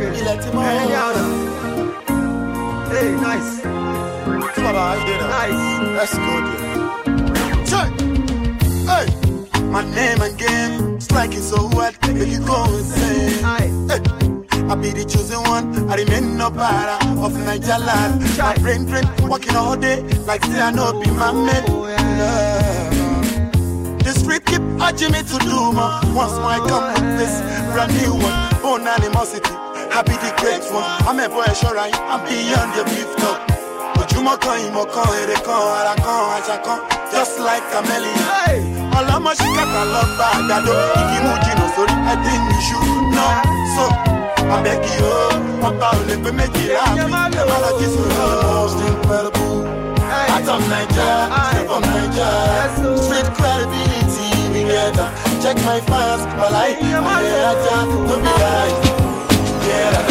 ilẹ̀ tí mo Hey, nice. tí bàbá wa dé náà. Nice. Let's go there. Check. Hey. My name game, it's like it's so what, make you go insane. Aye. Hey. I be the chosen one, I remain no para of Niger land. My brain drain, working all day, like say I know be my. Oh, yeah. The street keep urging me to do more. Once more I come with this brand new one, own animosity. I be the great one. I'm a boy, sure I am beyond your beef talk. ojúmọ́ kan ìmọ̀ kan èrè kan ara kan àṣà kan just like chameleon. Hey. ọlọ́mọ ṣì kàkà lọ gba àgbàdo igi mú jìnnà sórí ẹtí níṣu náà so abẹ́kì o ọba ò lè pé méjì láàbí ẹ má lọ jí sòrò. most incredible Hey. atom naija step from naija street credibility we get check my fans ajá no be lie. Yeah, no be lie. Yeah,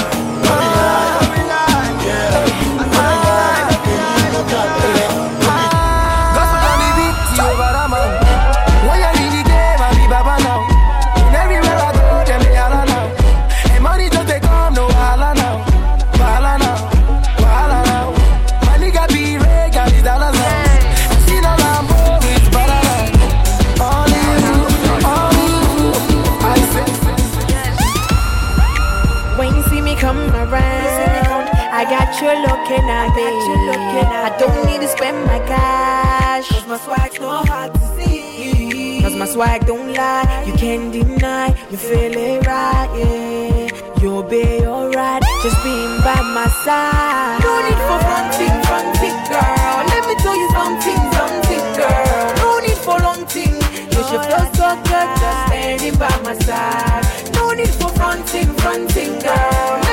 looking at me. I don't need to spend my cash. Cause my swag's not hard to see. Cause my swag don't lie, you can't deny. You feel it right, yeah. You'll be alright, just being by my side. No need for fronting, fronting, girl. Let me tell you something, something, girl. No need for long thing. You should feel so good just standing by my side. No need for fronting, fronting, girl.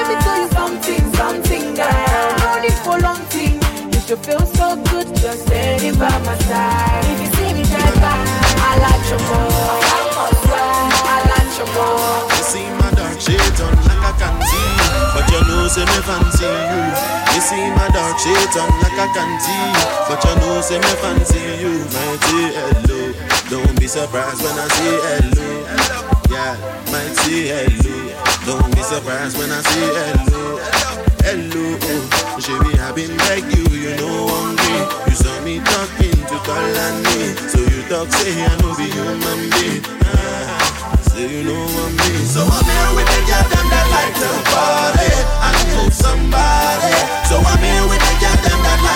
You feel so good just standing by my side. If you see me drive by, I like you more. I like you more. You see my dark shades on like I can see But you know say me fancy you You see my dark shades on like I can see But you know say me fancy you Might say hello Don't be surprised when I say hello Yeah, might say hello Don't be surprised when I say hello Hello, oh, Shabby, I've been like you, you know one day You saw me talking to call on me So you talk, say I know be human being ah. Say you know what I mean. So I'm here with the girl them that like to party and move somebody. So I'm here with the girl them that like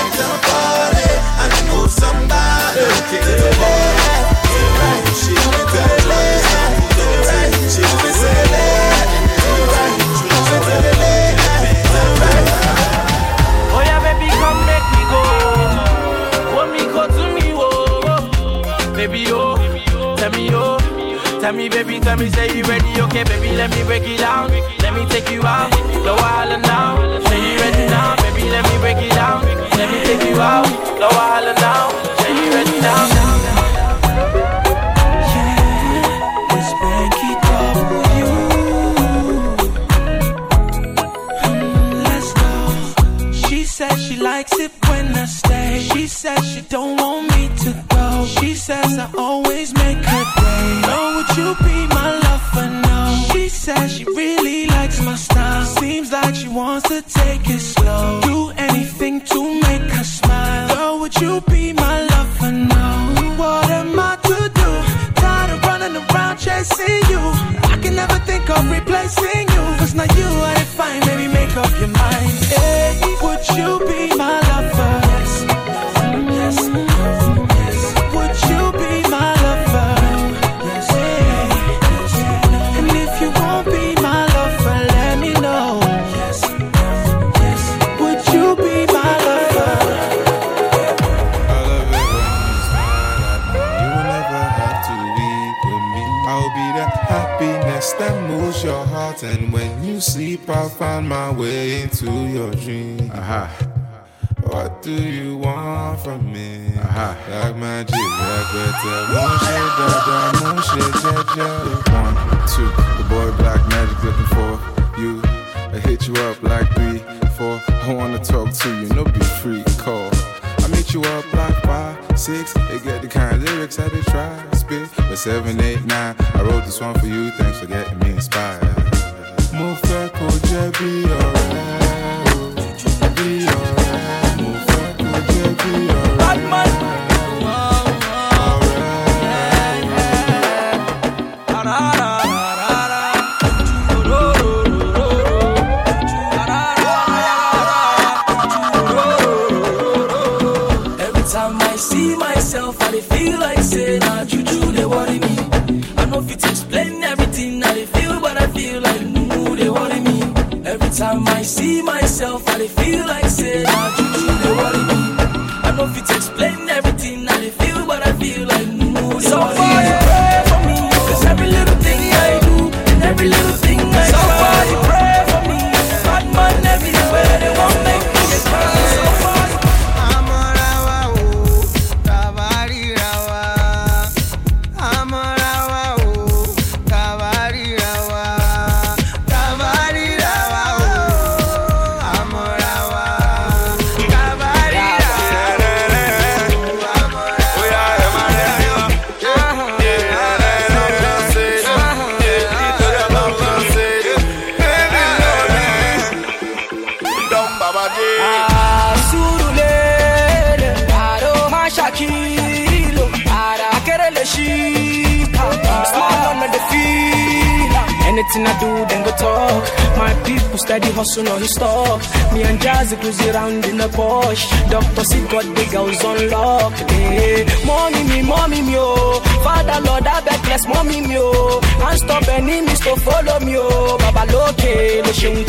hustle non-stop Me and Jazzy cruise around in the bush. Dr. Sid got the girls on lock hey. Mommy me, mommy me oh Father Lord I beg bless mommy me oh And stop enemies to follow me oh Baba loke, no shun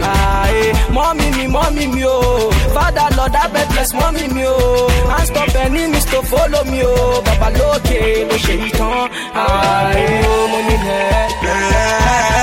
ah. Mommy me, mommy me oh Father Lord I beg bless mommy me oh And stop enemies to follow me oh Baba loke, no shun ah, oh, head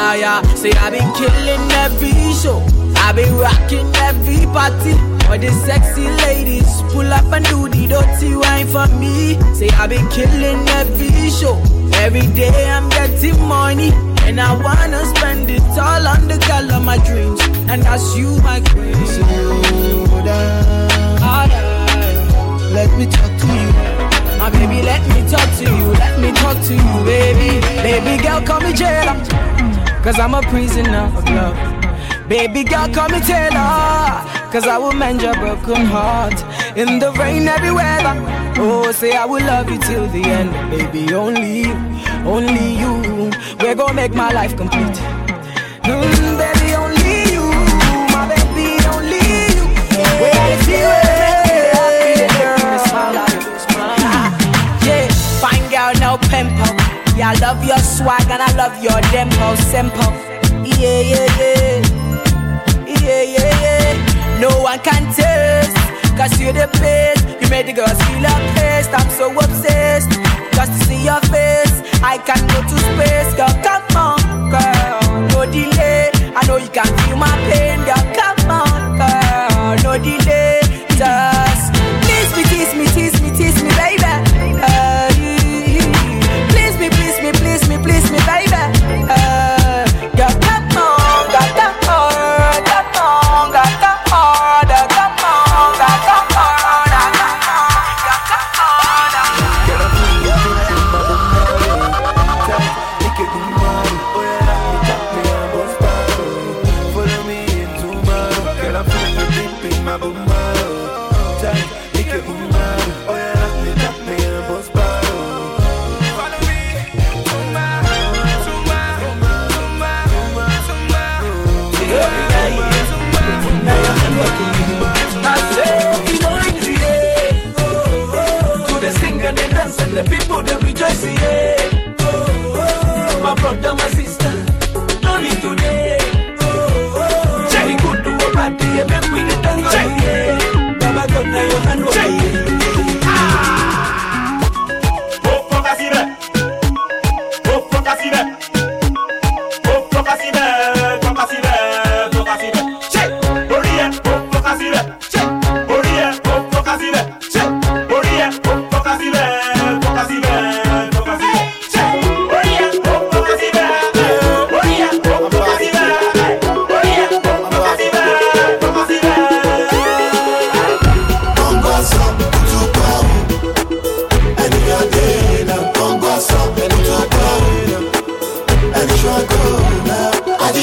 Now yeah, say I been killing every show. I been rocking every party. For the sexy ladies pull up and do the dirty wine for me. Say I been killing every show. Every day I'm getting money. And I wanna spend it all on the girl of my dreams. And that's you, my queen. Slow down. Right. Let me talk to you. My baby, let me talk to you, let me talk to you, baby. Baby girl, call me jailer, mm, cause I'm a prisoner of love. Baby girl, call me tailor, cause I will mend your broken heart. In the rain, every weather, oh, say I will love you till the end. Baby, only you, only you, we're gonna make my life complete. Mm, baby, only you, my baby, only you. Where is you? Yeah, I love your swag and I love your demo simple. Yeah, yeah, yeah. Yeah, yeah, yeah. No one can taste, cause you're the best. You made the girls feel obsessed. I'm so obsessed. Just to see your face, I can go to space. Girl, come on, girl. No delay. I know you can feel my pain, girl.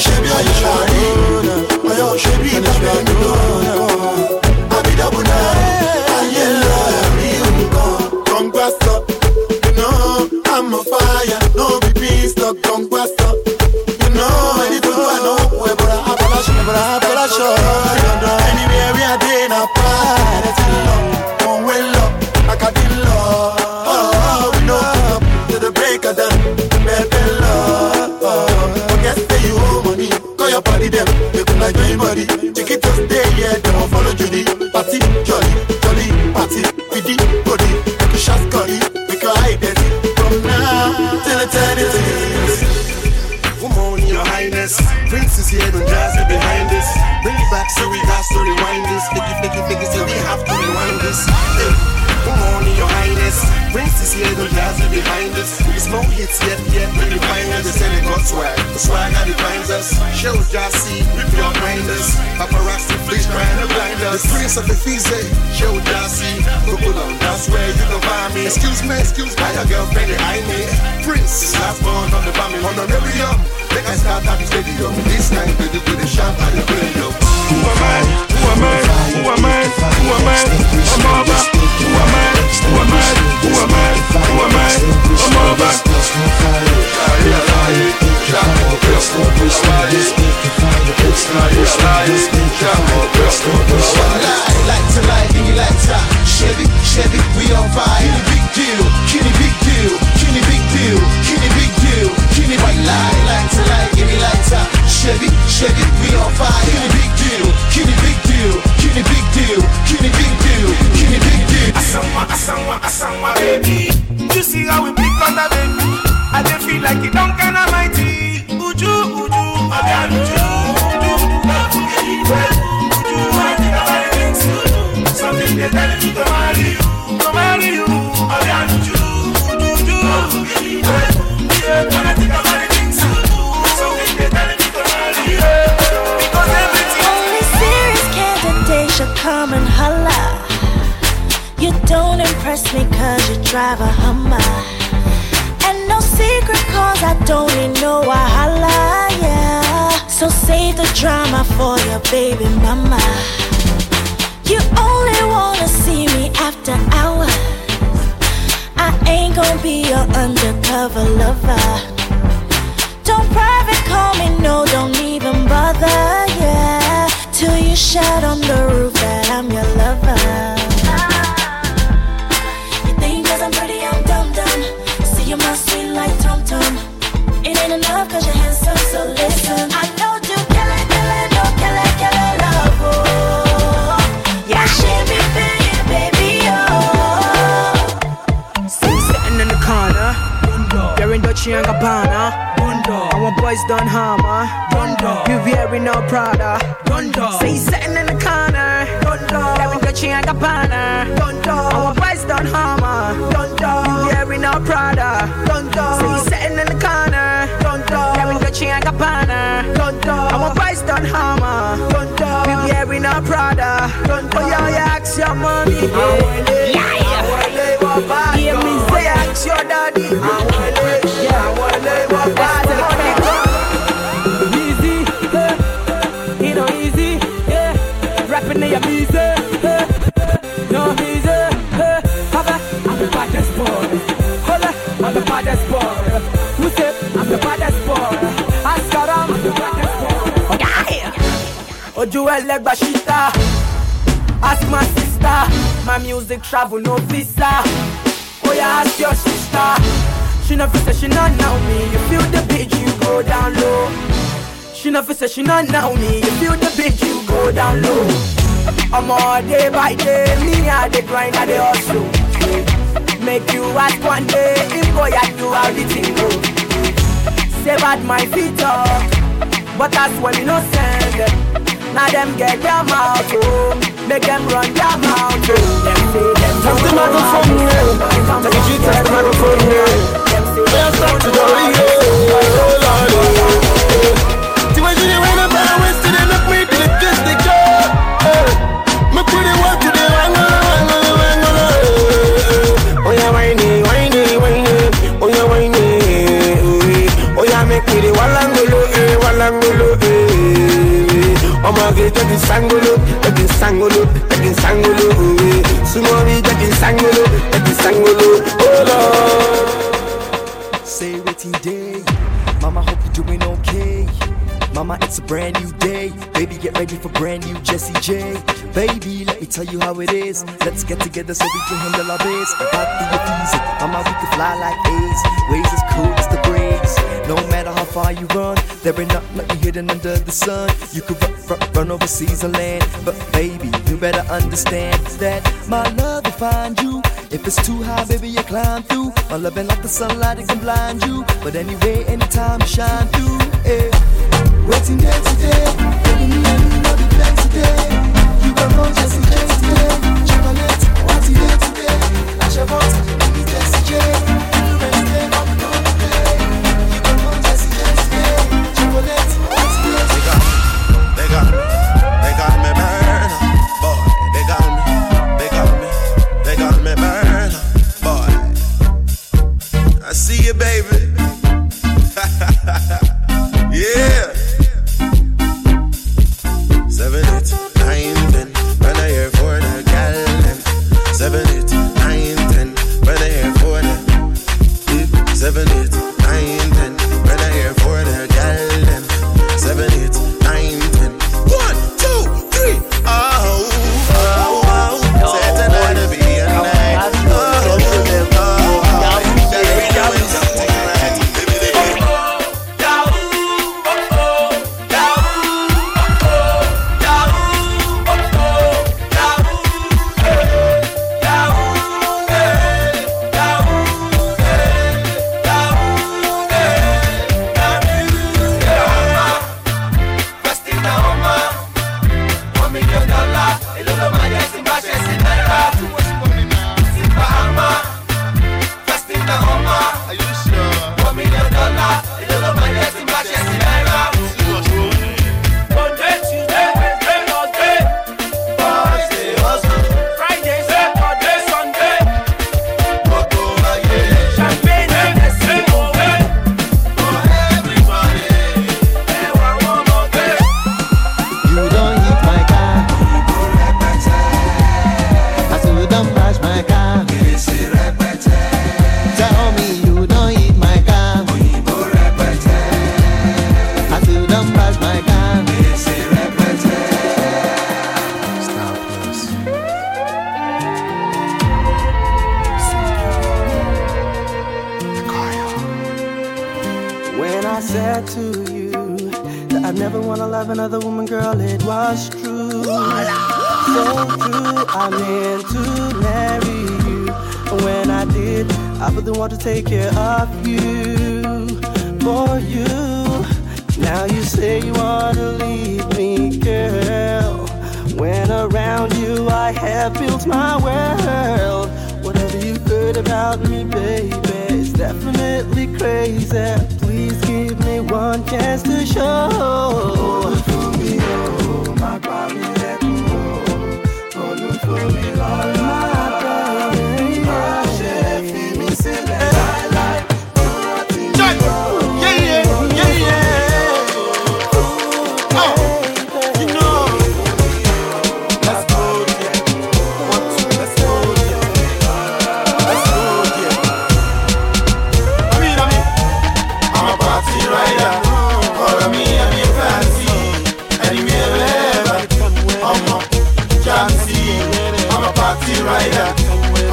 shape you Dolce and Gabbana. I want boys done hammer. You wearing no Prada. Say you sitting in the corner. Wearing Dolce and Gabbana. I want boys done hammer. You wearing no Prada. Say you sitting in the corner. Wearing Dolce and Gabbana. I want boys done hammer. You wearing no Prada. Oh yeah, yeah, ask your mommy. Yeah, yeah. Hear me say, ask your daddy. Ojú ẹlẹ́gbà ṣíta. Ask my sister. My music travel no visa. Oh yeah, ask your sister. She never say she not know me. You feel the beat, you go down low. She never say she not know me. You feel the beat, you go down low. I'm all day by day, me I the grind, I the hustle. Make you ask one day, if boy I do how the thing go. Say my feet up, but that's when you know send. Now them get their mouth, oh. Make them run their mouth, oh. Them say them Test the microphone here. Take it, test the microphone here. Let's talk to the radio. Oh, Lord, n sangolo n sangolo n sangolo kí n sangolo n sangolo ó lọ. Say waiting day. Mama, hope you're doing okay. Mama, it's a brand new day. Baby, get ready for brand new Jesse J. Baby, let me tell you how it is. Let's get together so we can handle our biz. About the easy. Mama, we can fly like A's. Ways as cool as the No matter how far you run, there ain't nothing hidden under the sun. You could run, run, run overseas or land, but baby, you better understand that my love will find you. If it's too high, baby, you climb through. My love ain't like the sunlight, it can blind you. But anyway, anytime you shine through, eh. Waiting day today, baby, me and you place today. You gon' know Jesse J today. Chocolate, what's it day today? I shall want to be Jesse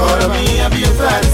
Por minha vida é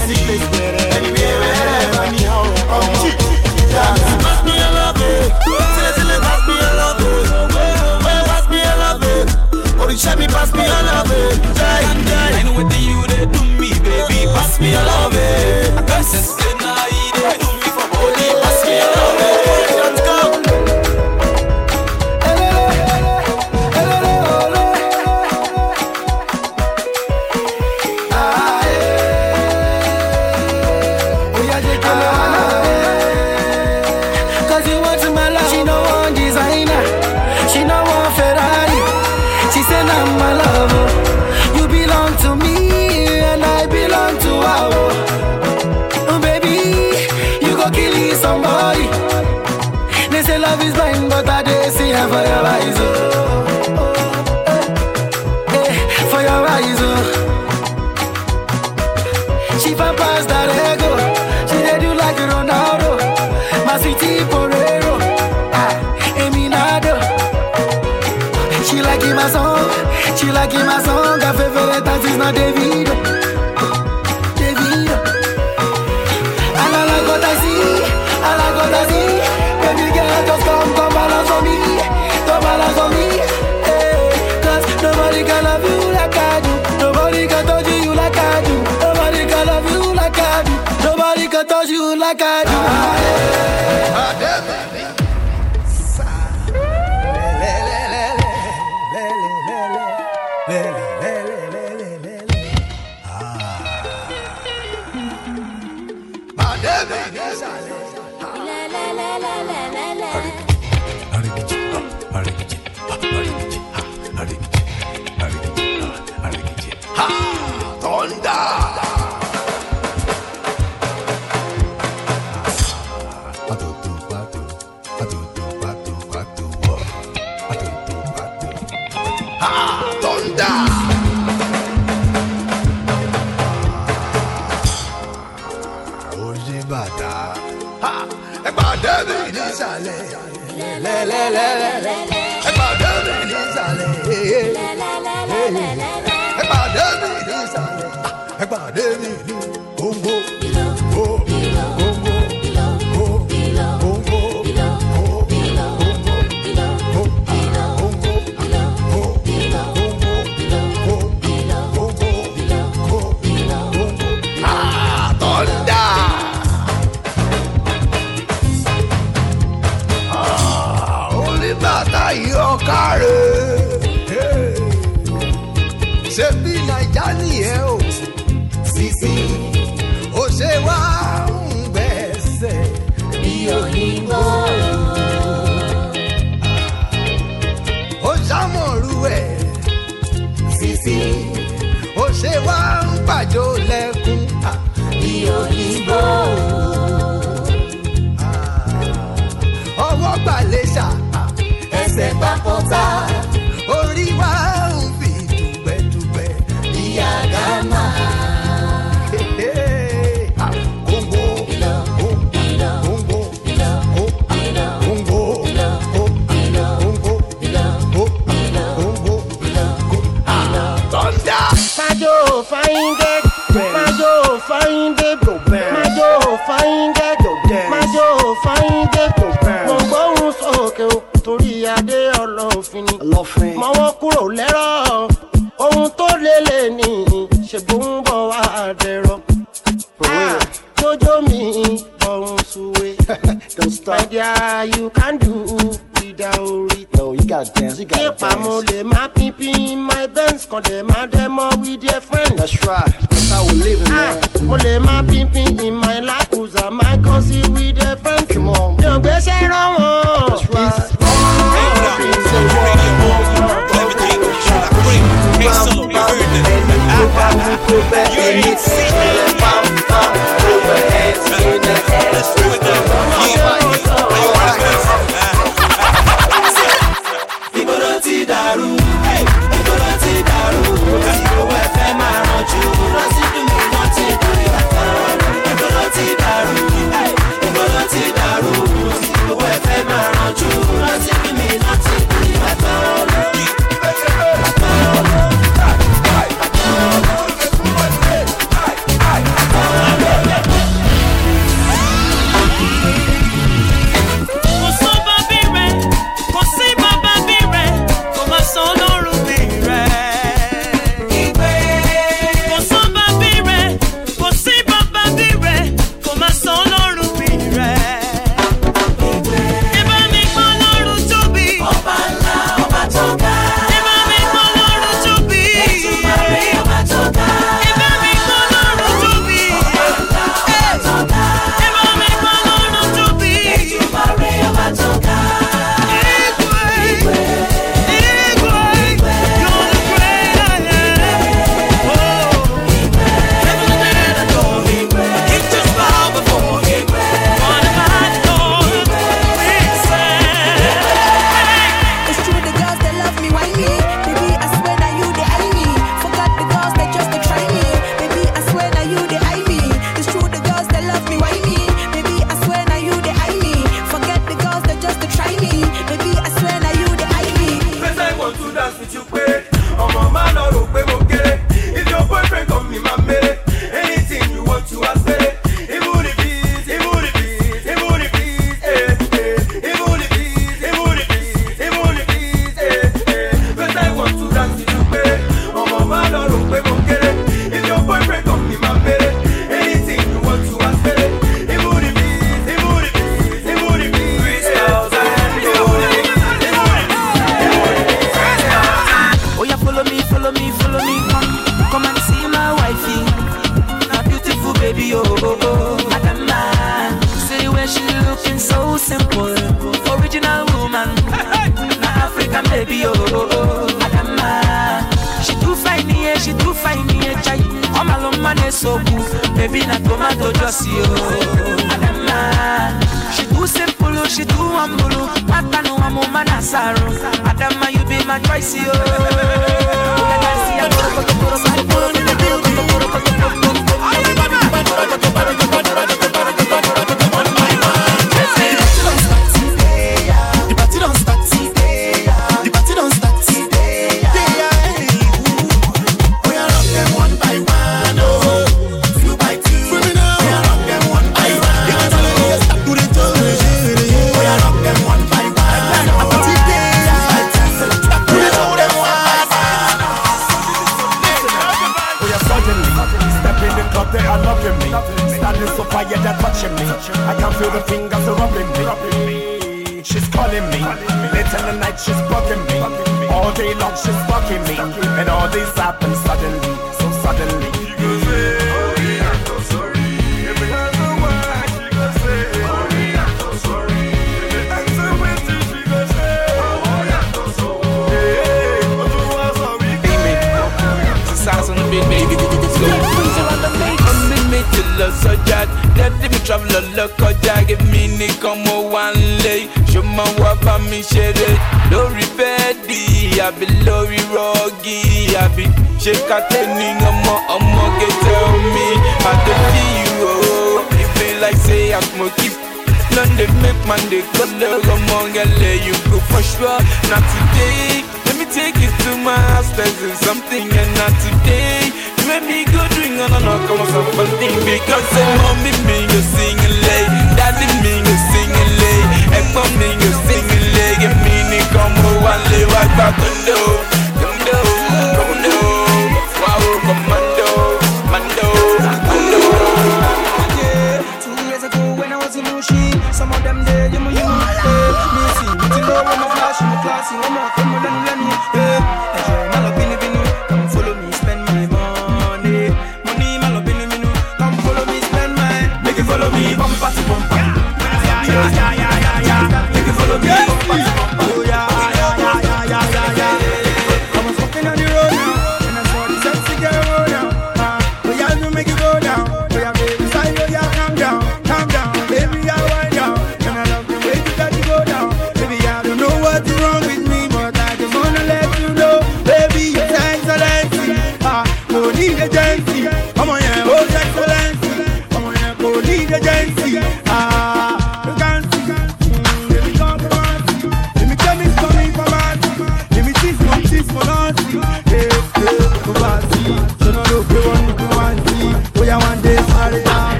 la la la ṣe bí naija nìyẹn o sísìn ó ṣe wá ń gbẹ̀sẹ̀ bí òyìnbó. ó ṣàmọ̀rú ẹ̀ sísìn ó ṣe wá ń pàjọ lẹ́kún bí òyìnbó. ọwọ́ gbàlejò ẹsẹ̀ pápọ̀ tá a. girlfriend. mọ wọn kúrò lẹ́rọ̀ ohun tó lélẹ̀ ni ṣègbóhùn bọ̀ wá dẹ̀rọ̀. Ah, jojo mi bọ̀hún suwe. don't stop. my dear you can do ìdá orí. no you gotta dance you gotta dance. ipa mo lè má pínpín my dance kan lè má dẹ́mọ́ with your friend. that's right that's how we live ah, mo lè má pínpín in my lakuza my cousin with your friend. come rán wọn. Kobe Elite.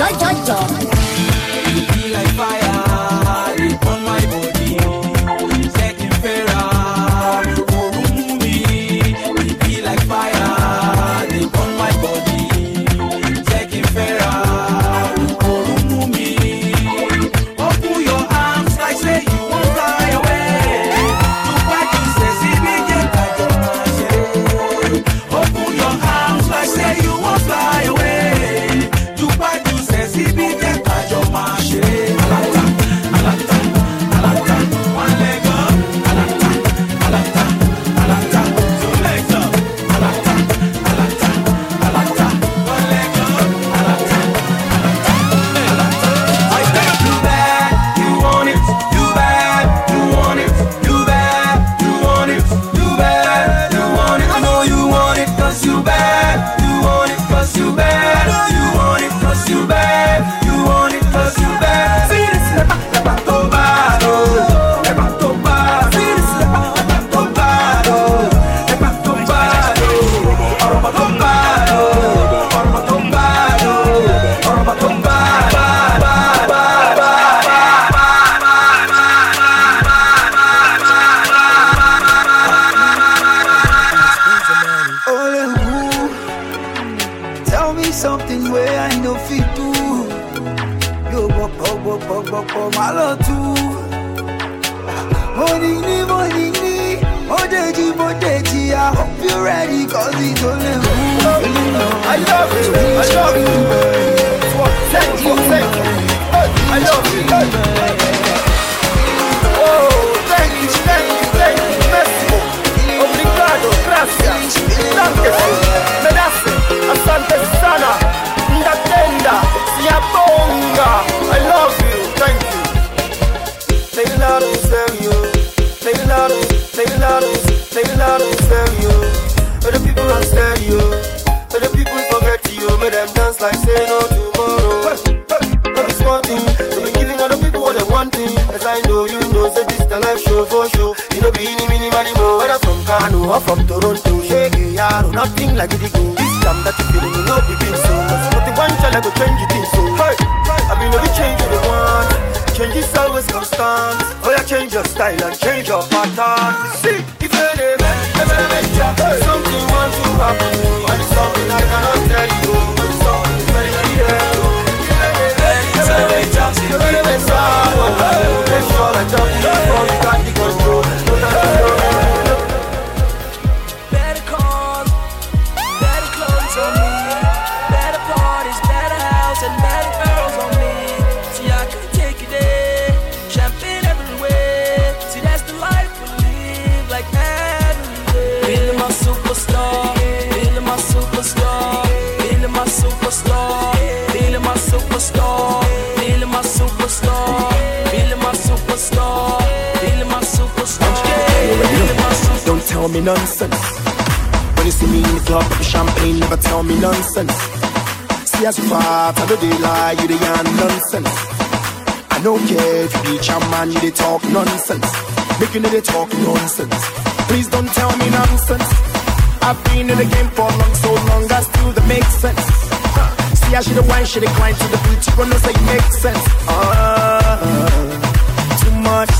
ちょいちょいちょい。me nonsense. When you see me in the club, the champagne, never tell me nonsense. See as you fight, I do they lie, you they yarn nonsense. I don't care if you be a man, you they talk nonsense. Make you know they talk nonsense. Please don't tell me nonsense. I've been in the game for long, so long, I still that makes sense. Huh. See how she the wine, she the grind to the beat, you gonna say it makes sense. Uh, too much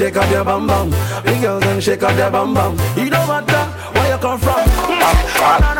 shake up your bum bum. Big girls and shake up your bum bum. You don't matter uh, where you come from. Ah, ah.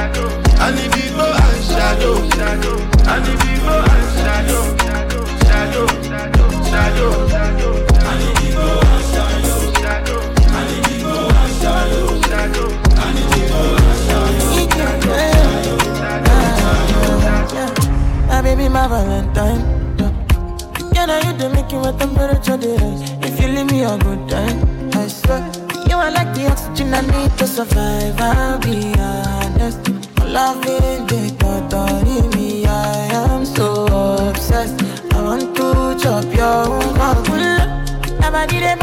shayo. I need to go and shayo. I need to go and. I need to go and. I need to go and. I to go and. My ah, baby, my Valentine. Yeah, now you the make you my temperature. If you leave me a good time, I swear. Are like the oxygen I need to survive. I'll be honest. Loving the thought me. I am so obsessed. I want to chop your own Nobody dey make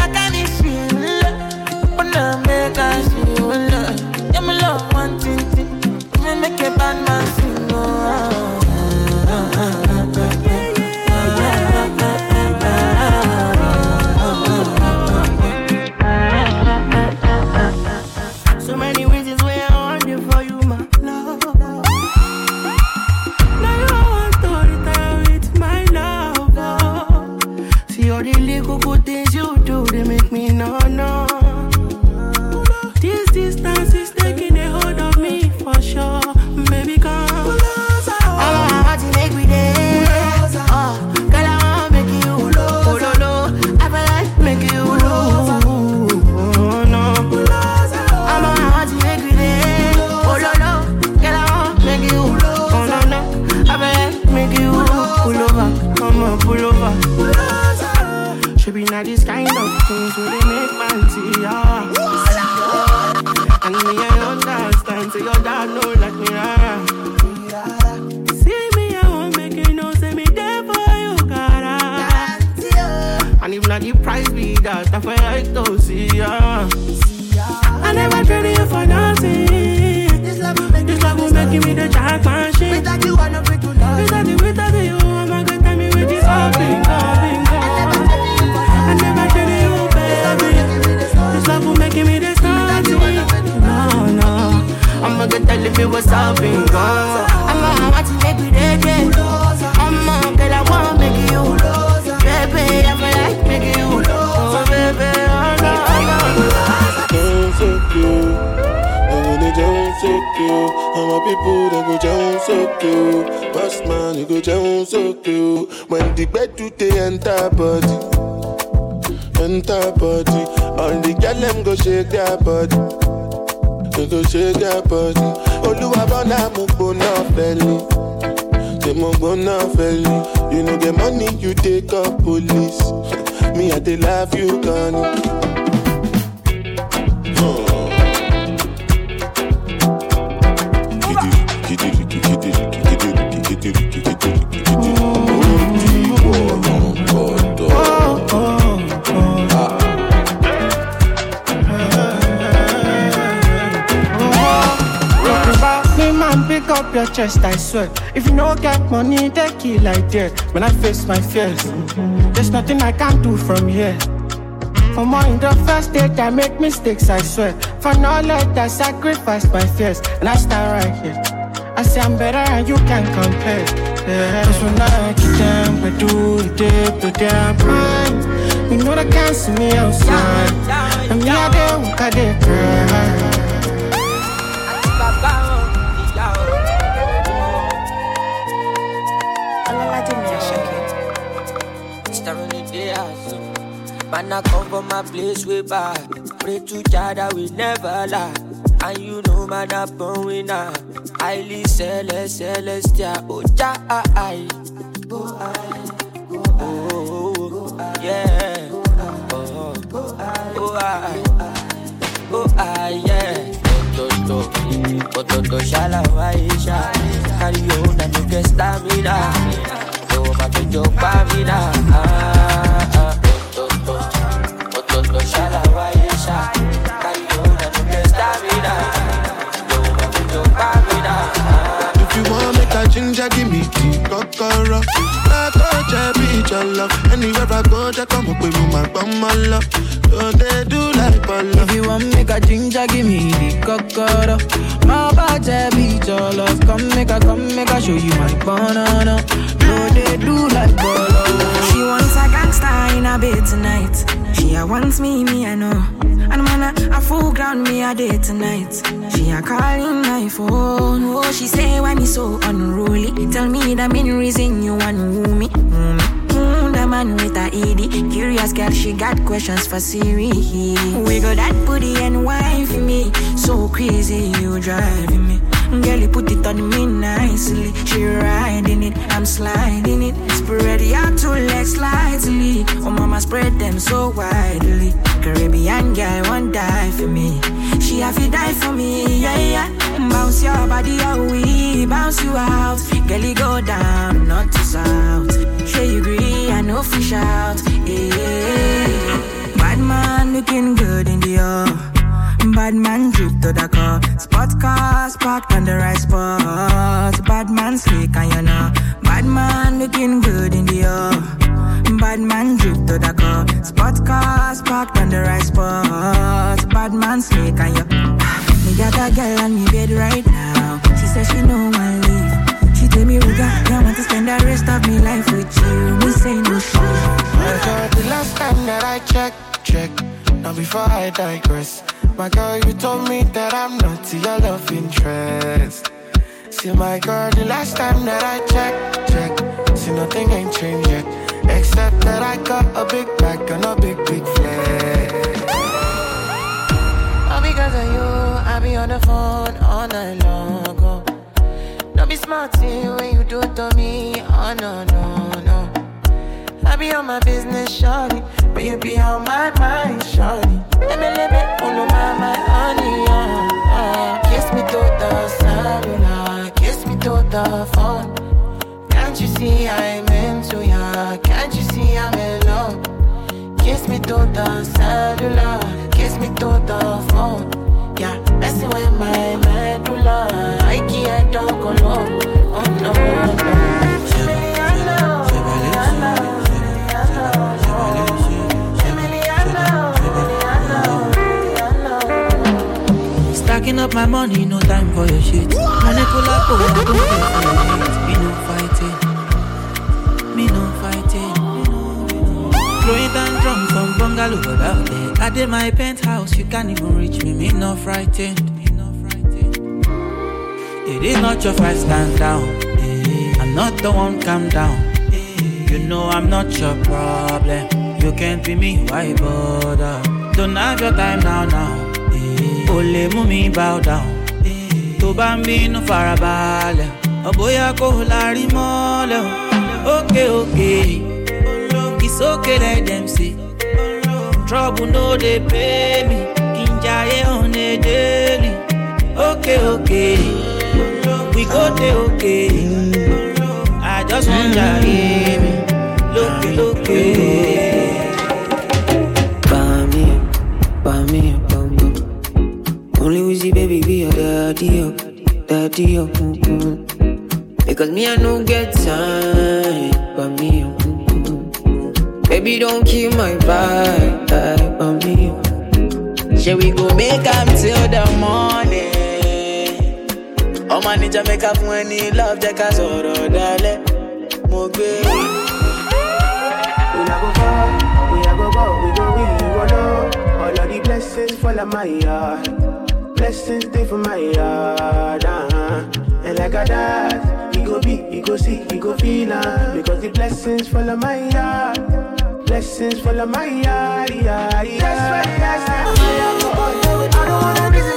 cute. All my people they go jump so cute. Boss man, you go jump so cute. When the bed do they enter body, enter body. All the girl them go shake their body. They go shake their body. Oluwa bona mo gbona feli. They mo gbona feli. You know the money you take up police. Me I dey love you, Connie. Your chest, I swear. If you no get money, they kill like that. When I face my fears, there's nothing I can do from here. For more in the first date, I make mistakes, I swear. For knowledge, I sacrifice my fears, and I stand right here. I say I'm better and you can compare. Yeah. Cause when I get them, I do the dip to their prime. You know they can't see me outside. And me, I dey walk, I dey cry. Man, I come from my place way back. Pray to Jah that we never lie. And you know, man, I'm born winner. Highly celest, celestial. Oh, Jah, I. Oh, I. Oh, oh, yeah. Oh, oh, I. Oh, I, yeah. Toto, toto, shala, waisha. Carry on and you get stamina. Oh, my baby, your pamina. Ah, ginger give me key kọ́kọ́rọ́. Látọ̀jẹ́ bí ìjọlọ, anywhere I go, jẹ́ kọ́ mọ̀ pé mo máa gbọ́ mọ́ lọ. Lòdè dú. If you wan make a ginger give me the kọ́kọ́rọ́. Má bàjẹ́ bí ìjọlọ, come make I come make I show you my banana. Lòdè dú láì bọ̀lọ̀. She wants a gangster in her bed tonight. She a wants me, me I know. And man, a, a full ground me a day tonight. She a calling my phone. Oh, she say why me so unruly. Tell me the main reason you want woo me. Woo me. Mm, the man with a ED. Curious girl, she got questions for Siri. Wiggle that booty and for me. So crazy, you driving me. Girl, you put it on me nicely. She riding it, I'm sliding it. Spread your two legs slightly. Mama, spread them so widely. Caribbean girl, won't die for me. She have to die for me, yeah, yeah. Bounce your body, oh, we bounce you out. Girl, you go down, not to south. Sure you agree, I know fish out. Yeah. Bad man looking good in the air. Bad man drip to the car. Spot cars parked on the right spot. Bad man slick and you know. Bad man looking good in the air. Bad man drip to the car. Spot cars parked on the right spot. Bad man slick and you. Me got a girl on me bed right now. She says she no one leave. She tell me, Ruga, I want to spend the rest of me life with you. Me say no shit. My the last time that I checked, check. Now before I digress, my girl, you told me that I'm not your love interest. See, my girl, the last time that I checked, check. See, nothing ain't changed yet, except that I got a big back and a big, big flag. All because of you, I be on the phone all night long. Oh. Don't be smart when you do it to me. Oh no, no, be on my business, shawty. But you be on my mind, shawty. Let me live it, oh no, my, my honey, uh, uh. Kiss me to the cellular, kiss me to the phone. Can't you see I'm into ya? Can't you see I'm in love? Kiss me to the cellular, kiss me to the phone. Yeah, messing with my medulla. I can't talk alone. Oh no. Stacking up my money, no time for your shit. Money pull up, oh, I don't care for hate. Me no fighting, me no fighting. Throwing down drums from bungalow out there. I did my penthouse, you can't even reach me. Me no frightened. It is not your fight, stand down. Eh, I'm not the one, calm down. Eh, You know I'm not your problem. You can't be me, why bother? Don't have your time now, now. O lè mú mi bow down. Tó bá ń bínú farabalẹ̀, ọ̀bóyá kò lárí mọ́lẹ̀. o. Ókè ókè, it's okay let them say. Trouble no dey pay me, kí n jayé on a daily. Ókè ókè, we go dey okay. I just wan jayé mi, lókè lókè. Uzi baby be your daddy up, daddy up. mm, mm. Because me I no get time, bami, mm, mm. Baby don't kill my vibe, bami. Shall we go make am till the morning? Ọmọ níjà mẹ́ka fún ẹni love jẹ́ ká sọ̀rọ̀ dalẹ̀. Mo gbé. Go far, we go go, we go we go low. All of the blessings fall on my yard. Blessings stay for my yard. Uh-huh. And like a dad, he go be, he go see, he go feel uh, Because the blessings fall on my yard. Blessings fall on my yard. Yeah, yeah. That's why I say, I don't wanna reason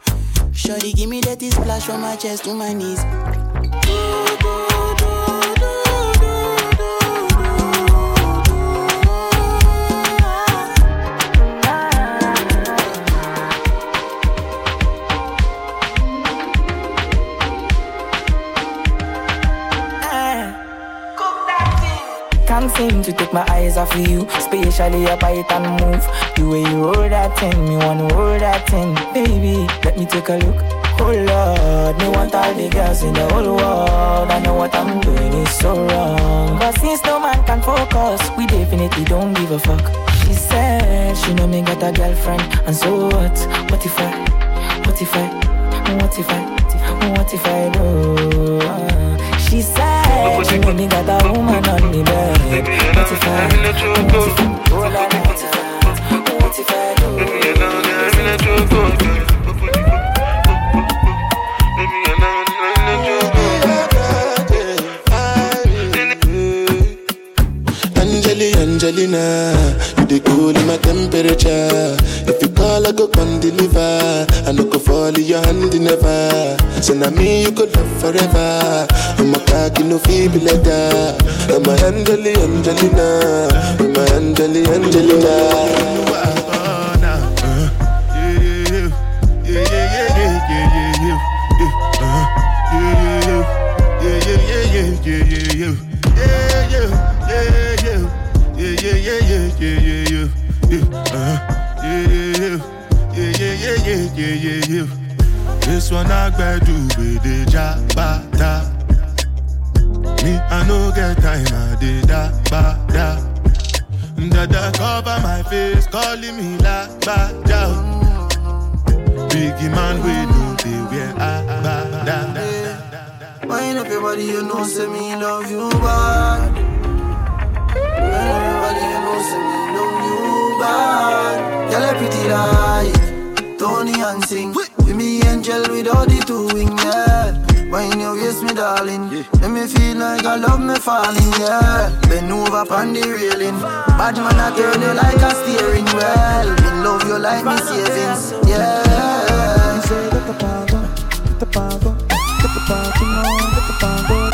Shorty give me that splash from my chest to my knees. Can't to take my eyes off of you, especially up it and move. The way you hold that thing, me wanna hold that thing, baby. Let me take a look. Oh Lord, me want all the girls in the whole world. I know what I'm doing is so wrong. But since no man can focus, we definitely don't give a fuck. She said she know me got a girlfriend, and so what? What if I? What if I? What if I? What if I do? She said she know me got a woman on me bed. What if I? What if I? Oh, la, la, what if I? What if I do? Angeli, Angelina, you the cool in my temperature. I go come deliver. I no go fall in your hand never. So now me you could love forever. I'm a cocky no feeble letter. I'm a Angeli, Angelina, I'm a Angeli, Angelina. This one I do with the jabata. Me, I no get time, I did da ba da. Dada cover my face, calling me la ba. Biggie man, we know wear a ba da. Wind up your body, you know, say me love you bad. Wind up your body, you know, say me love you bad. Girl, pretty like Tony and sing. With me angel with all the two wing, yeah. When you waist me, darling, Let me feel like I love me falling, yeah. Bend over on the railing. Bad man, I turn you like a steering wheel. Me love you like me savings, yeah. Say that the power, get the power, get the power, you know, get the power,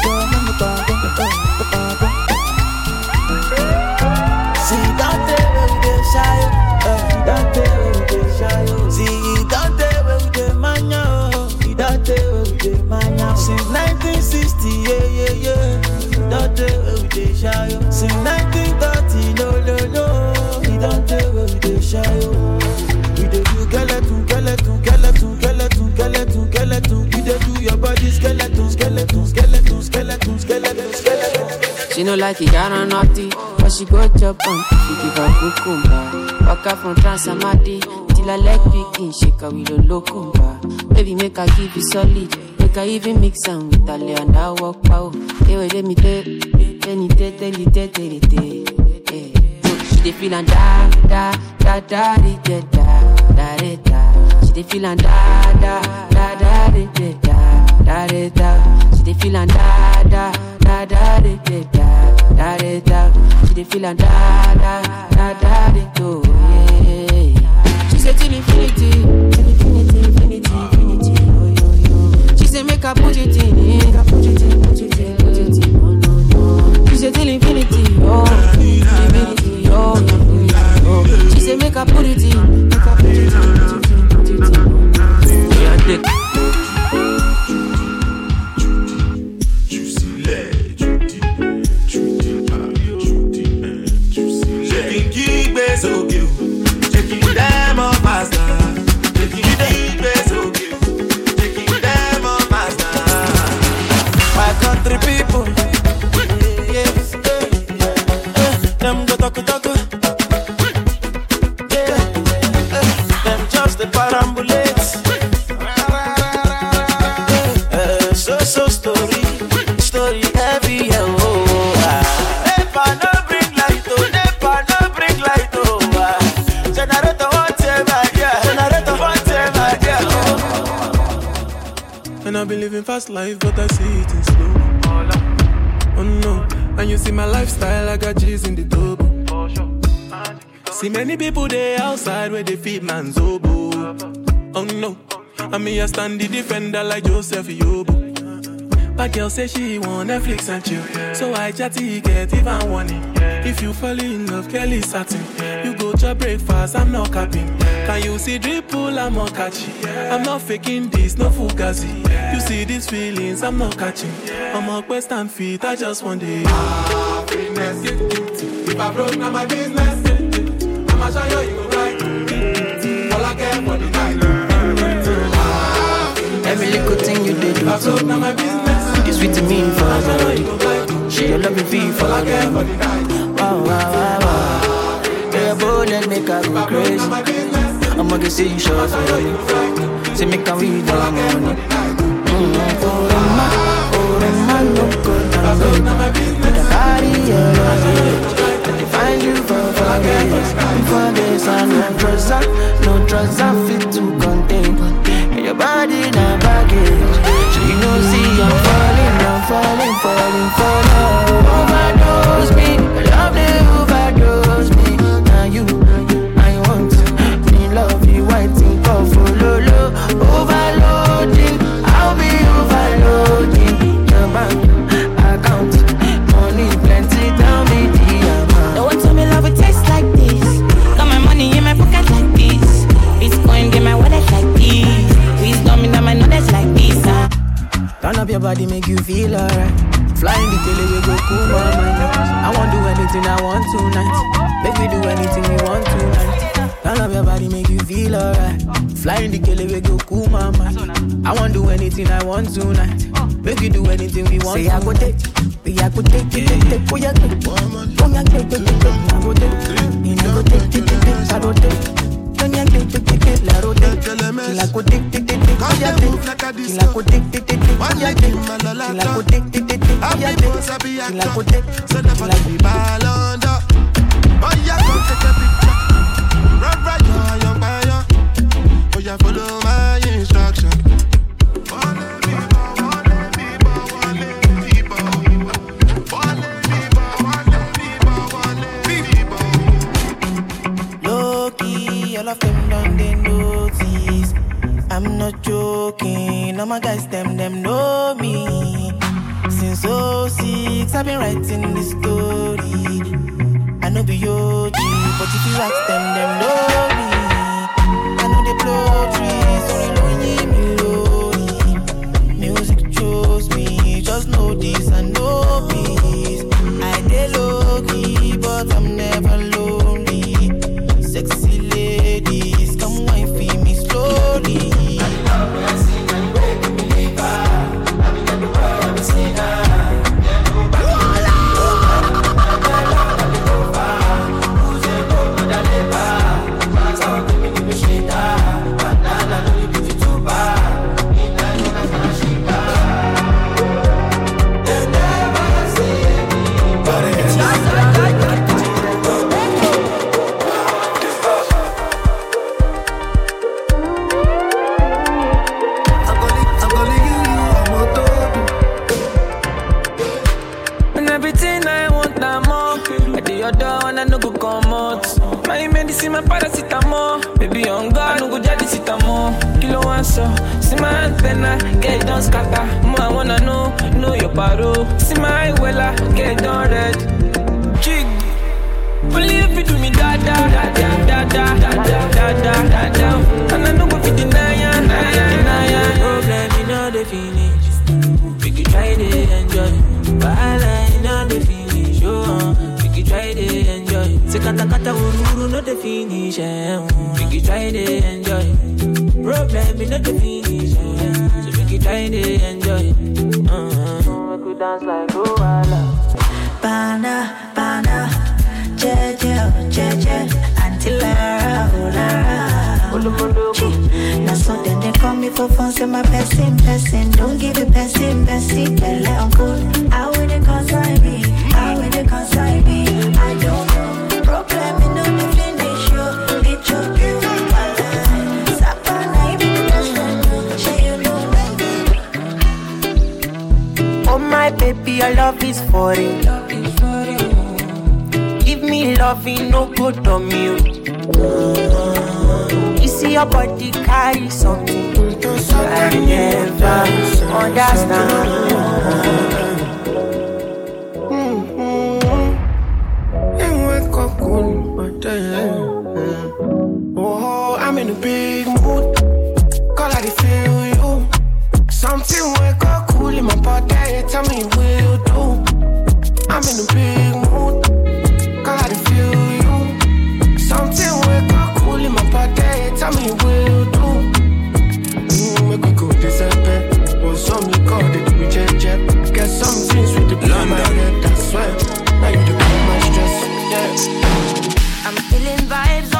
You dey do your body skeleton, skeleton, skeleton, skeleton, skeleton, skeleton. She no like it, got on naughty, but she go chop um, on. We give her cucumber. Walk her from Transamadi till her leg picking, shake her with a locumba. Baby, make her give you solid. Make her even mix am with her lay and I walk pow. Hey, wait, let me tell, tell me tell, you tell, you tell. Hey. She dey feel da da da da da da da da da. She dey feel and da da da da da da da da da. She dey feel and da da da da da da da da da. She dey feel and da da da da do. Yeah. She till infinity, infinity, infinity, infinity. Oh yo yo. She say make her put it in, make her put it in, put it in, put it in. Oh no no. She say till infinity, oh infinity, oh oh. She say make her put it in, dick. Living fast life, but I see it in slow. Oh no, and you see my lifestyle, I got G's in the double. See many people there outside where they feed man's oboe. Oh no, I mean I stand the defender like Joseph Yobo. But girl say she want Netflix and chill, so I chatty get even warning. If you fall in love, Kelly satin. You go to breakfast, I'm not capping. Can you see dripple? I'm not catching. I'm not faking this, no fugazi. You see these feelings, I'm not catching. I'm a quest and feet, I just want the ah, happiness. If I broke, now my business. I'ma show you, you go right. Mm-hmm. All I care for the night. Mm-hmm. Every little thing you did do to me It's sweet to me for me She a love me feel for me Wow, wow, wow, wow Let me go crazy I'ma get see you short for me Say me can we do money Mm-hmm, oh, Roma, oh, Roma, no good, no good Put a body, yeah, yeah me find you for four days For this, I no trust, no trust, I fit to contain And your body, now baggage So you know, see, I'm falling, I'm falling, falling for body, make you feel alright. Flying the killer, we go cool my mind. I won't do anything I want tonight. Make we do anything we want tonight. Turn up your body, make you feel alright. Flying the killer, we go cool my mind. I won't do anything I want tonight. Make we do anything we want. Say I go take, we I go take, take, take, take, oh yeah, take, oh yeah, take, take, take, I go take, you know go take, take, take, take, I go take on your dick, dick, la rote la go dick, dick, dick, dick, on la go dick, dick, dick, dick, la la follow all my guys them them know me. Since 06, I've been writing this story. I know be OG, but if you ask them, them know me. I know they blow so, see my antenna, get it done scatter. More I wanna know, know your paro. See my wella, get it done red. Jig. If you do me da da da da da da da da da da da. And I no go fit deny deny deny. Problem, you know the finish. We can try to enjoy. Wahala, you know the finish. Oh, we try to enjoy. Say kata kata uru uru no the finish. Eh. We can try to enjoy. Problem, you know the finish. Eh. So we can try to enjoy. Uh-huh. We could dance like Luala. Bana, bana, jeje, jeje, until Lara, oh, Lara. Now so then they call me for phone, say my person, person. Don't give it person, person. Belle, I'm good. How my love is for it. Give me loving, no good on me. You see your body carry something I never understand. vibes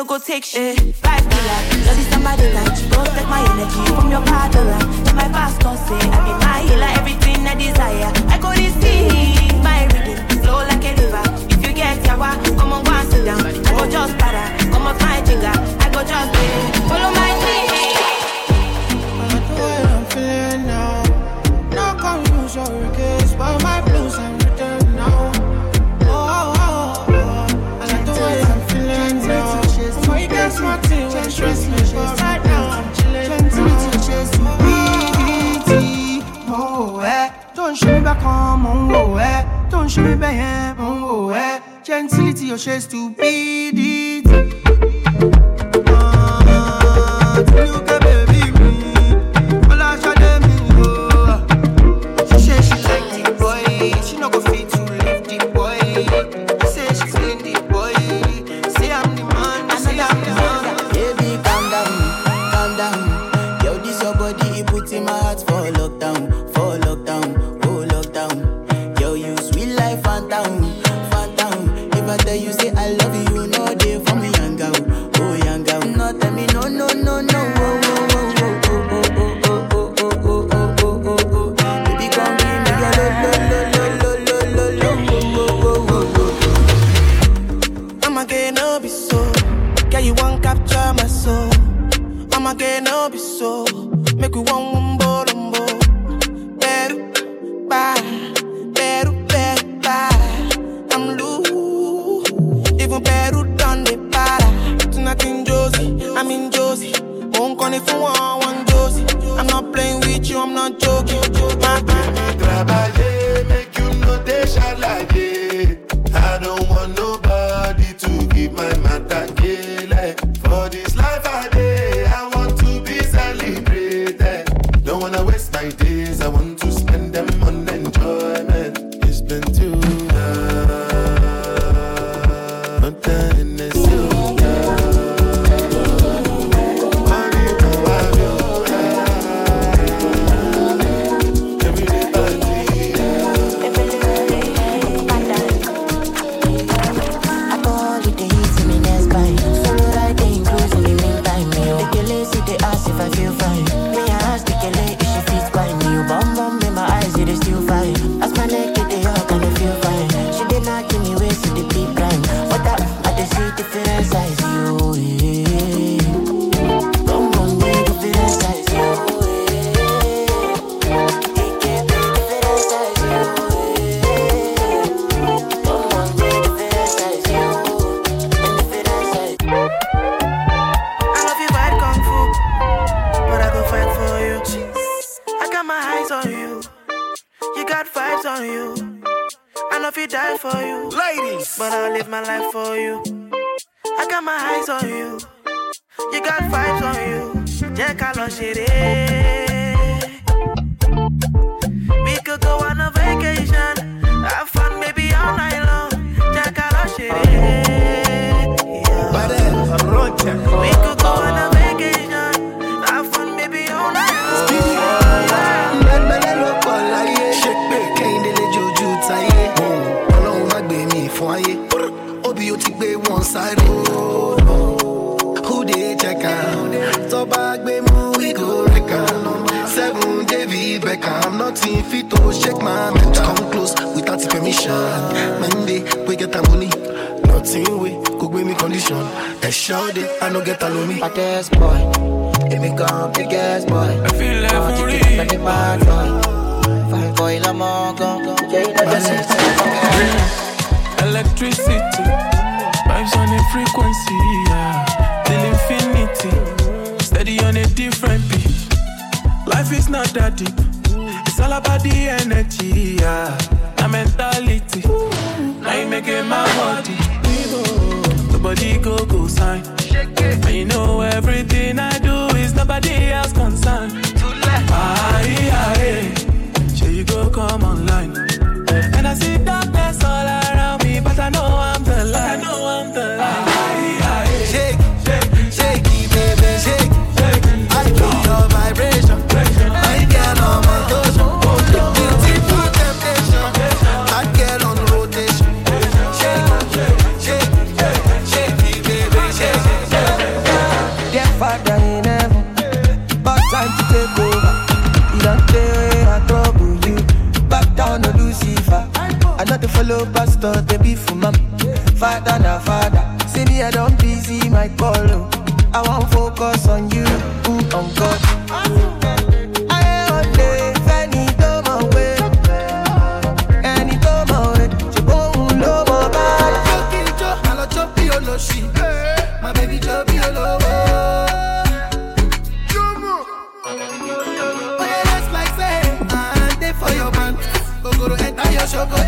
no go take shit. Five cause love somebody that you both take my energy from your father. And my past don't say I be my healer, everything I desire. I go to see my rhythm flow like a river. If you get yawa, come on, go and sit down. I go just para, come off my finger. I go just play. follow my dream. kan mò ń wò ẹ́ tó ń ṣe bẹ́ẹ̀ yẹn mò ń wò ẹ́ gentility ò ṣe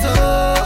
jó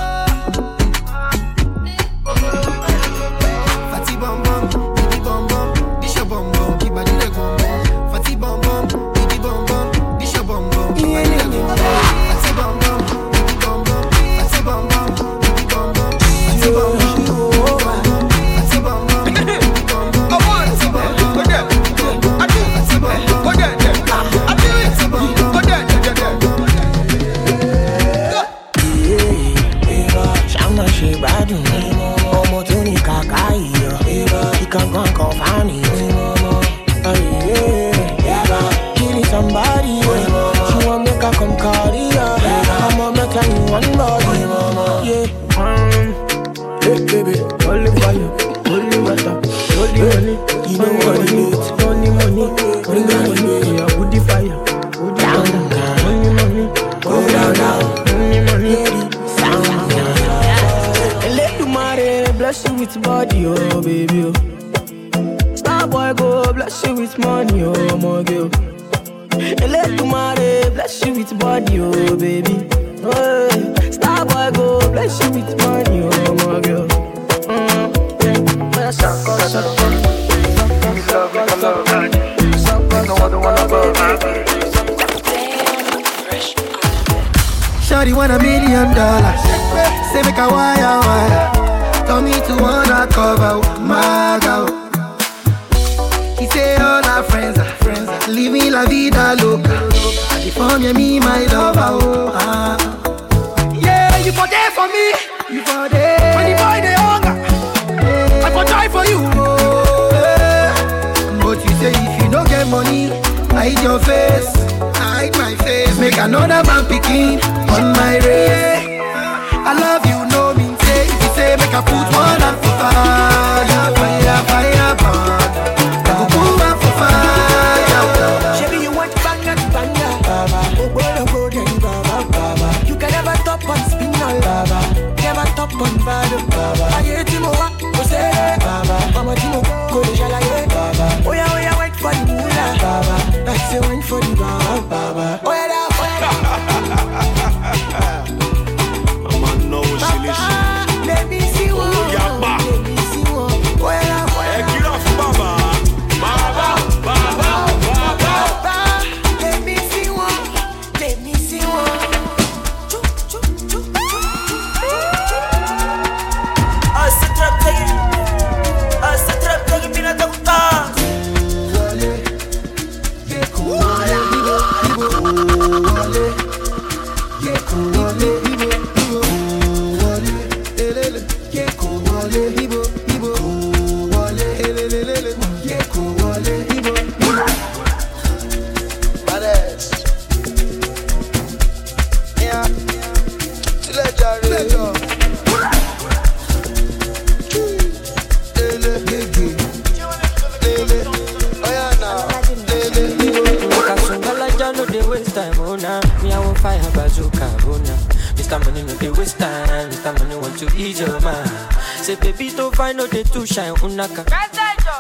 shine, unaka.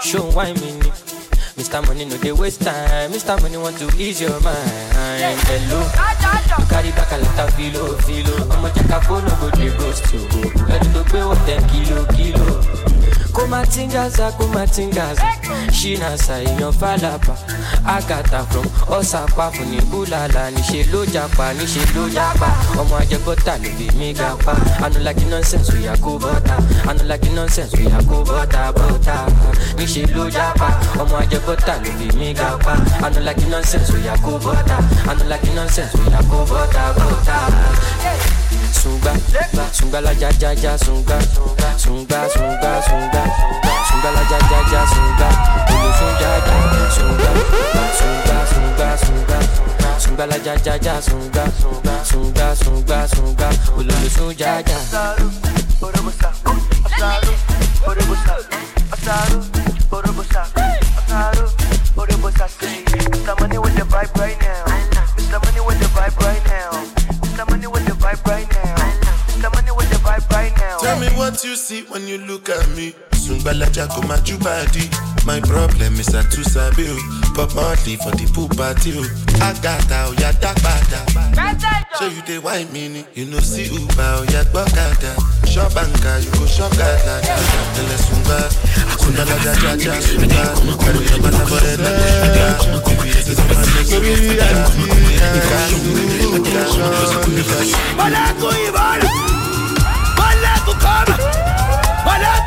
Show why me. Mr. Money no dey waste time, Mr. Money want to ease your mind. Hello, carry back a lot of filo, filo. I'ma check a phone, no go dey ghost you. Ready to pay what ten kilo, kilo. Kumatingaza kumatingaza ṣínàṣà èèyàn fàlàbà àgàtà from ọ̀sàpá fún ní búlàlà níṣẹ́ ló japa níṣẹ́ ló japa. Ọmọ ajẹgbọ́ta ló fi mí ga pa anulaki nonsense oya kó bọ́ta anulaki nonsense oya kó bọ́ta bọ́ta níṣẹ́ ló japa. Ọmọ ajẹgbọ́ta ló fi mí ga pa anulaki nonsense oya kó bọ́ta anulaki nonsense oya kó bọ́ta bọ́ta. Sunga, sunga la ja ja ja sunga, sunga sunga sunga, sunga la ja ja ja sunga, olo sunga ja sunga, sunga sunga sunga, sunga la ja ja ja sunga, sunga sunga sunga, olo sunga ja. Mr. Money with the vibe right now. What you see when you look at me. Sungbalaja go my body. My problem is I too sabi. Pop Marley for the pool party o. Agata o ya dagbada. So you dey wine me. You know see o ya gbọ́kada. Shop anka you go shop gada. Tẹ̀lẹ̀ sunga. Sungbalaja ja ja sunga. Kàrí ìjọba sábọ̀ rẹ̀ lẹ́yìn sunga. Kòkòrò yẹn ti sọ ma lè sọ bí Malaco Ivana, Malaco Kama,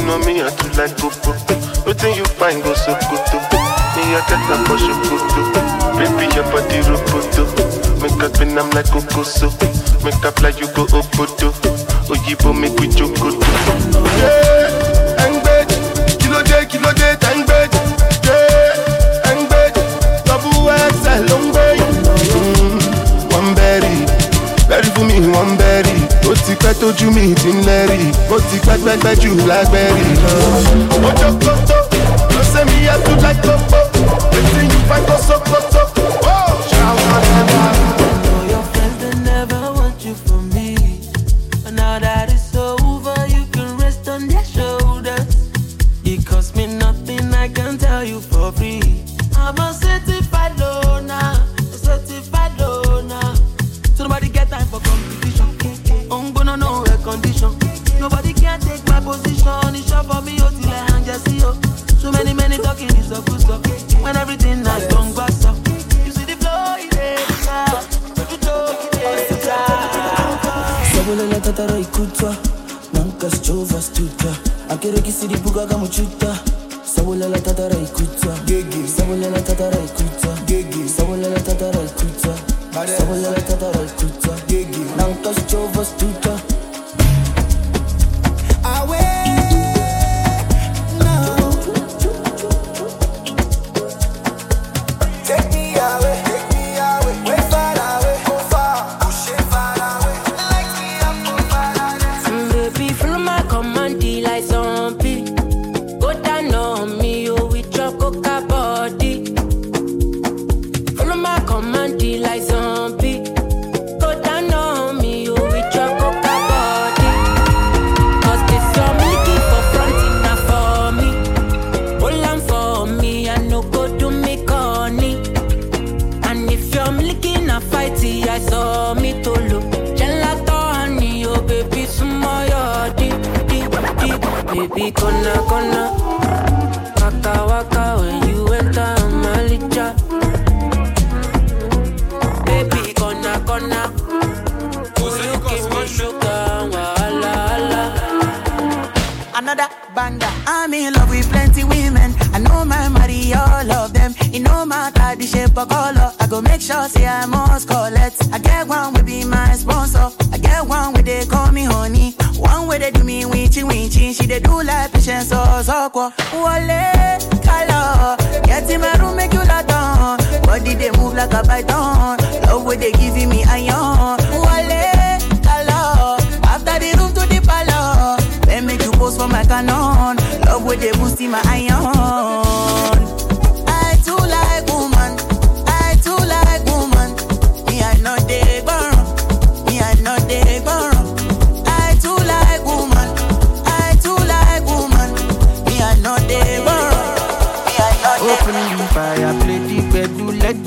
you know me, I too like popo. Wetin you find go so koto? Me I get am for shokoto. Baby your body roboto. Make up spin am like kokoso. Make up like you go obodo. Oyibo make we jokoto. Yeah, engbeji, kilo de kilo de engbeji. Pẹ́ tójú mi ti ń lẹ́rì. Ó ti pẹ́ pẹ́pẹ́ jù lágbẹ́rì. Ojo koto, ló ṣe mi yẹ tó láì kókó. Wetin you find go sokoto? Ṣáwọn ẹ̀dá.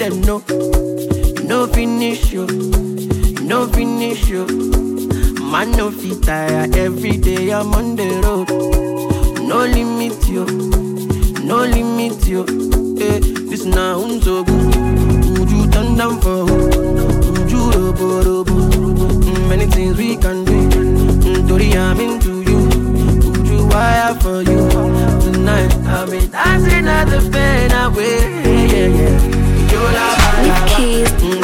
them no finish you, no finish you. Man no fit tire every day I'm on the road. No limit you, no limit you. Hey, this na unzo Would you turn down for? Would you robo robo? Mm, many things we can do. Mm, Tori I'm into wire for you tonight. I'll be dancing at the fan away. Yeah, yeah. We've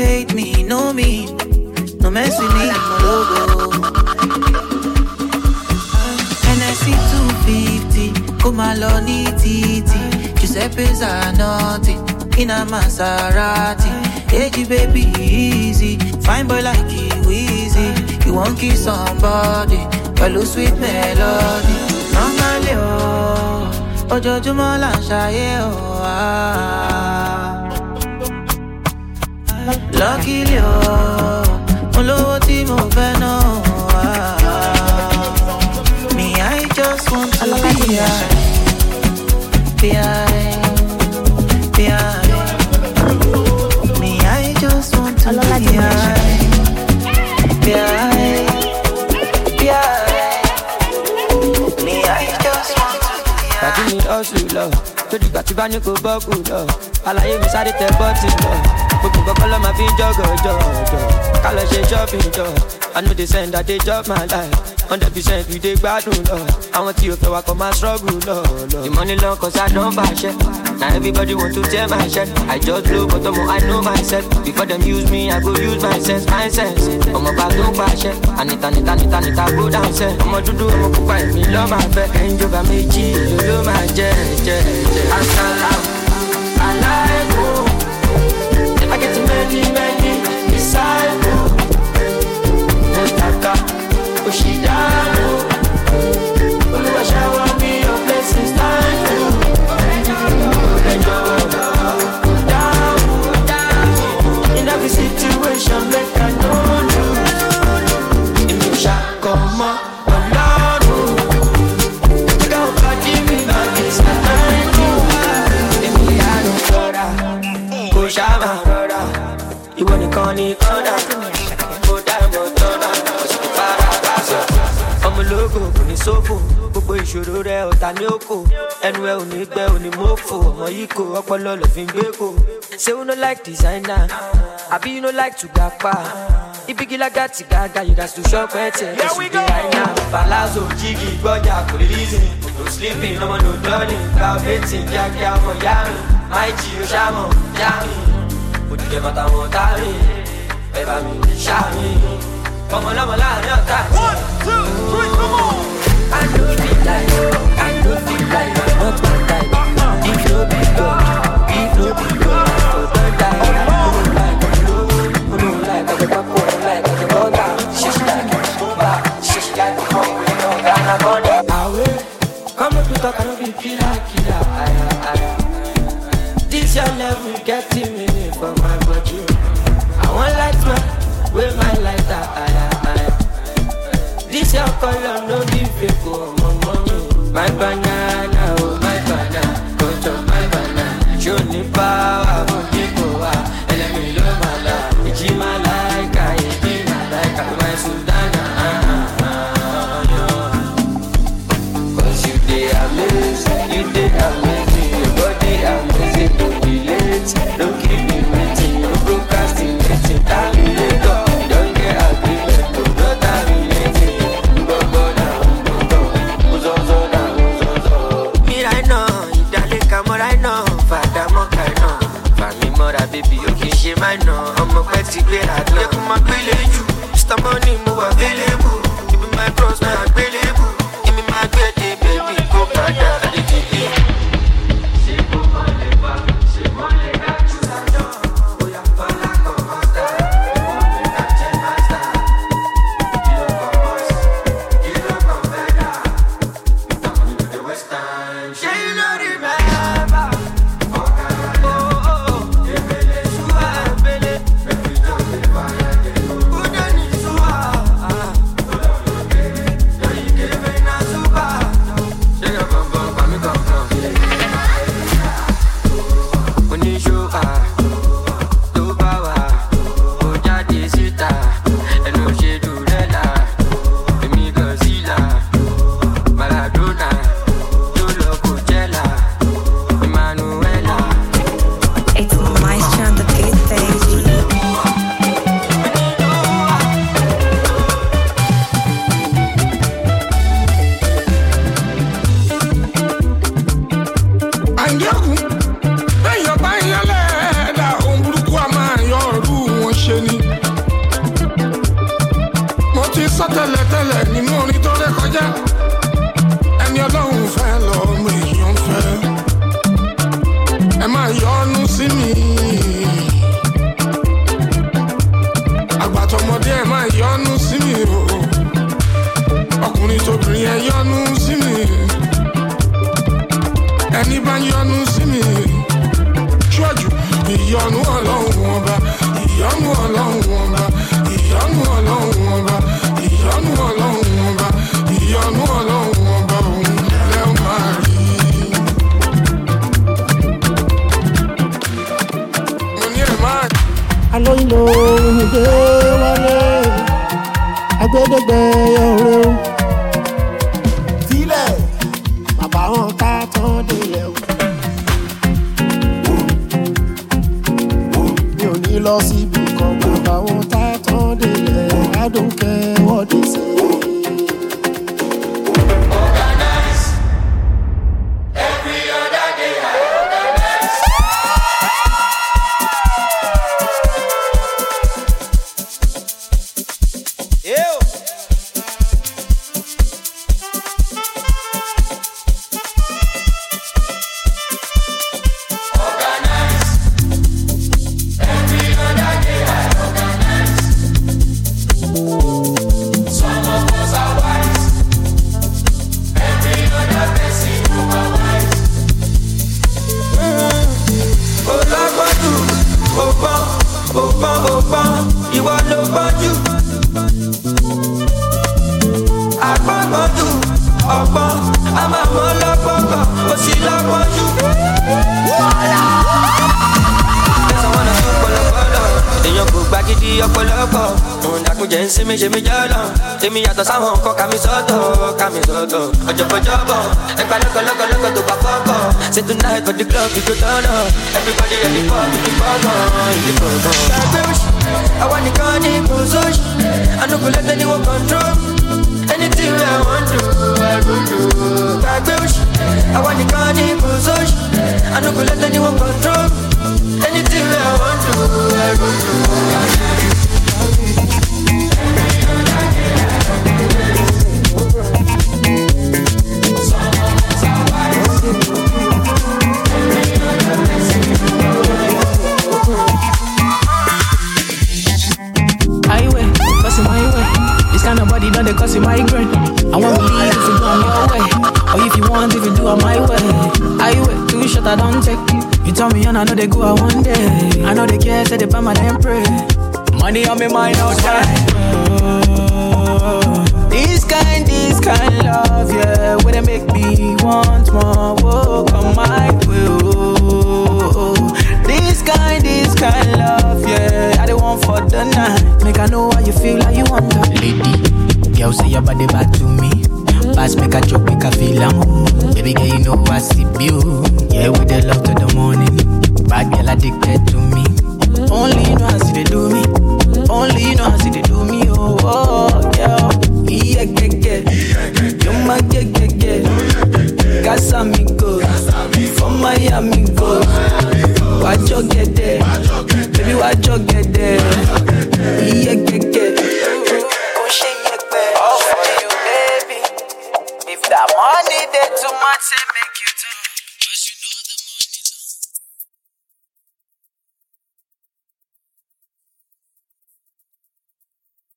hate me, know me. No mess with me, my logo. NSC 250, come Kumaloni TT, Giuseppe Zanotti, in a Maserati. Hey, baby, easy, fine boy like you, easy. You won't kiss somebody, pẹ̀lú sweet melody. Normally, oh, ojoojúmọ́ là ń ṣayé, oh, ah luckily o olówó tí mo fẹ́ náà i just want to be be be i. Just want to be high be high. Tàbí ni ọ̀ṣù lọ, tó dìgbà tí bá ní kò bọ́ lọ, àlàyé mi sáré tẹ bọ́ọ̀tì lọ kọ́kọ́ lọ́ máa fi ń jọ́gọ̀ jọ̀jọ̀ ká lọ ṣe shopping jọ i no dey send i dey chop my life. Hundred percent we dey gbádùn lọ. Àwọn tí o fẹ́ wa kọ́ máa struggle lọ. the money long cause i don bàṣẹ na everybody want to tear my shirt i just blow but ọmọ i know myself. Before dem use me i go use my sense my sense. Ọmọ bá tó pàṣẹ anita nita nita nita go down sẹ ọmọ dúdú ọmọ pupa èmi lọ́ máa fẹ́ ẹ̀yin jọba méjì ló ló máa jẹ́ jẹ́ i get many many disciples no taka oṣìdánù ìṣòro rẹ ọ̀tá ní òkò ẹnu ẹ ò ní gbẹ ò ní mọ́fò. Ọmọ yìí kò ọpọlọ lọ fi ń gbé kò ṣé you no like designer? Àbí you no like to gapa ibigi lágàtì gàgà you gats to shop ẹ tiẹ̀ ẹ sì dé àìná palazzo jígì gbọ́jà kò lè reason no sleeping ọmọ no dulling gba ọ̀bẹ́tì kíákíá ọmọ yá mi. Máì jí o ṣàmọ̀ yá mi. Òdìdẹ bàtà wọn tá mi. Ẹ bá mi ṣá mi. Ọmọ lọmọ láàrin ọ̀tá mi. one two three come on. I know you like you and you like my type we should be good either we or the die no fit lie, I don't see like no fit lie, I'm not like my type. If no be I for pẹ́ ti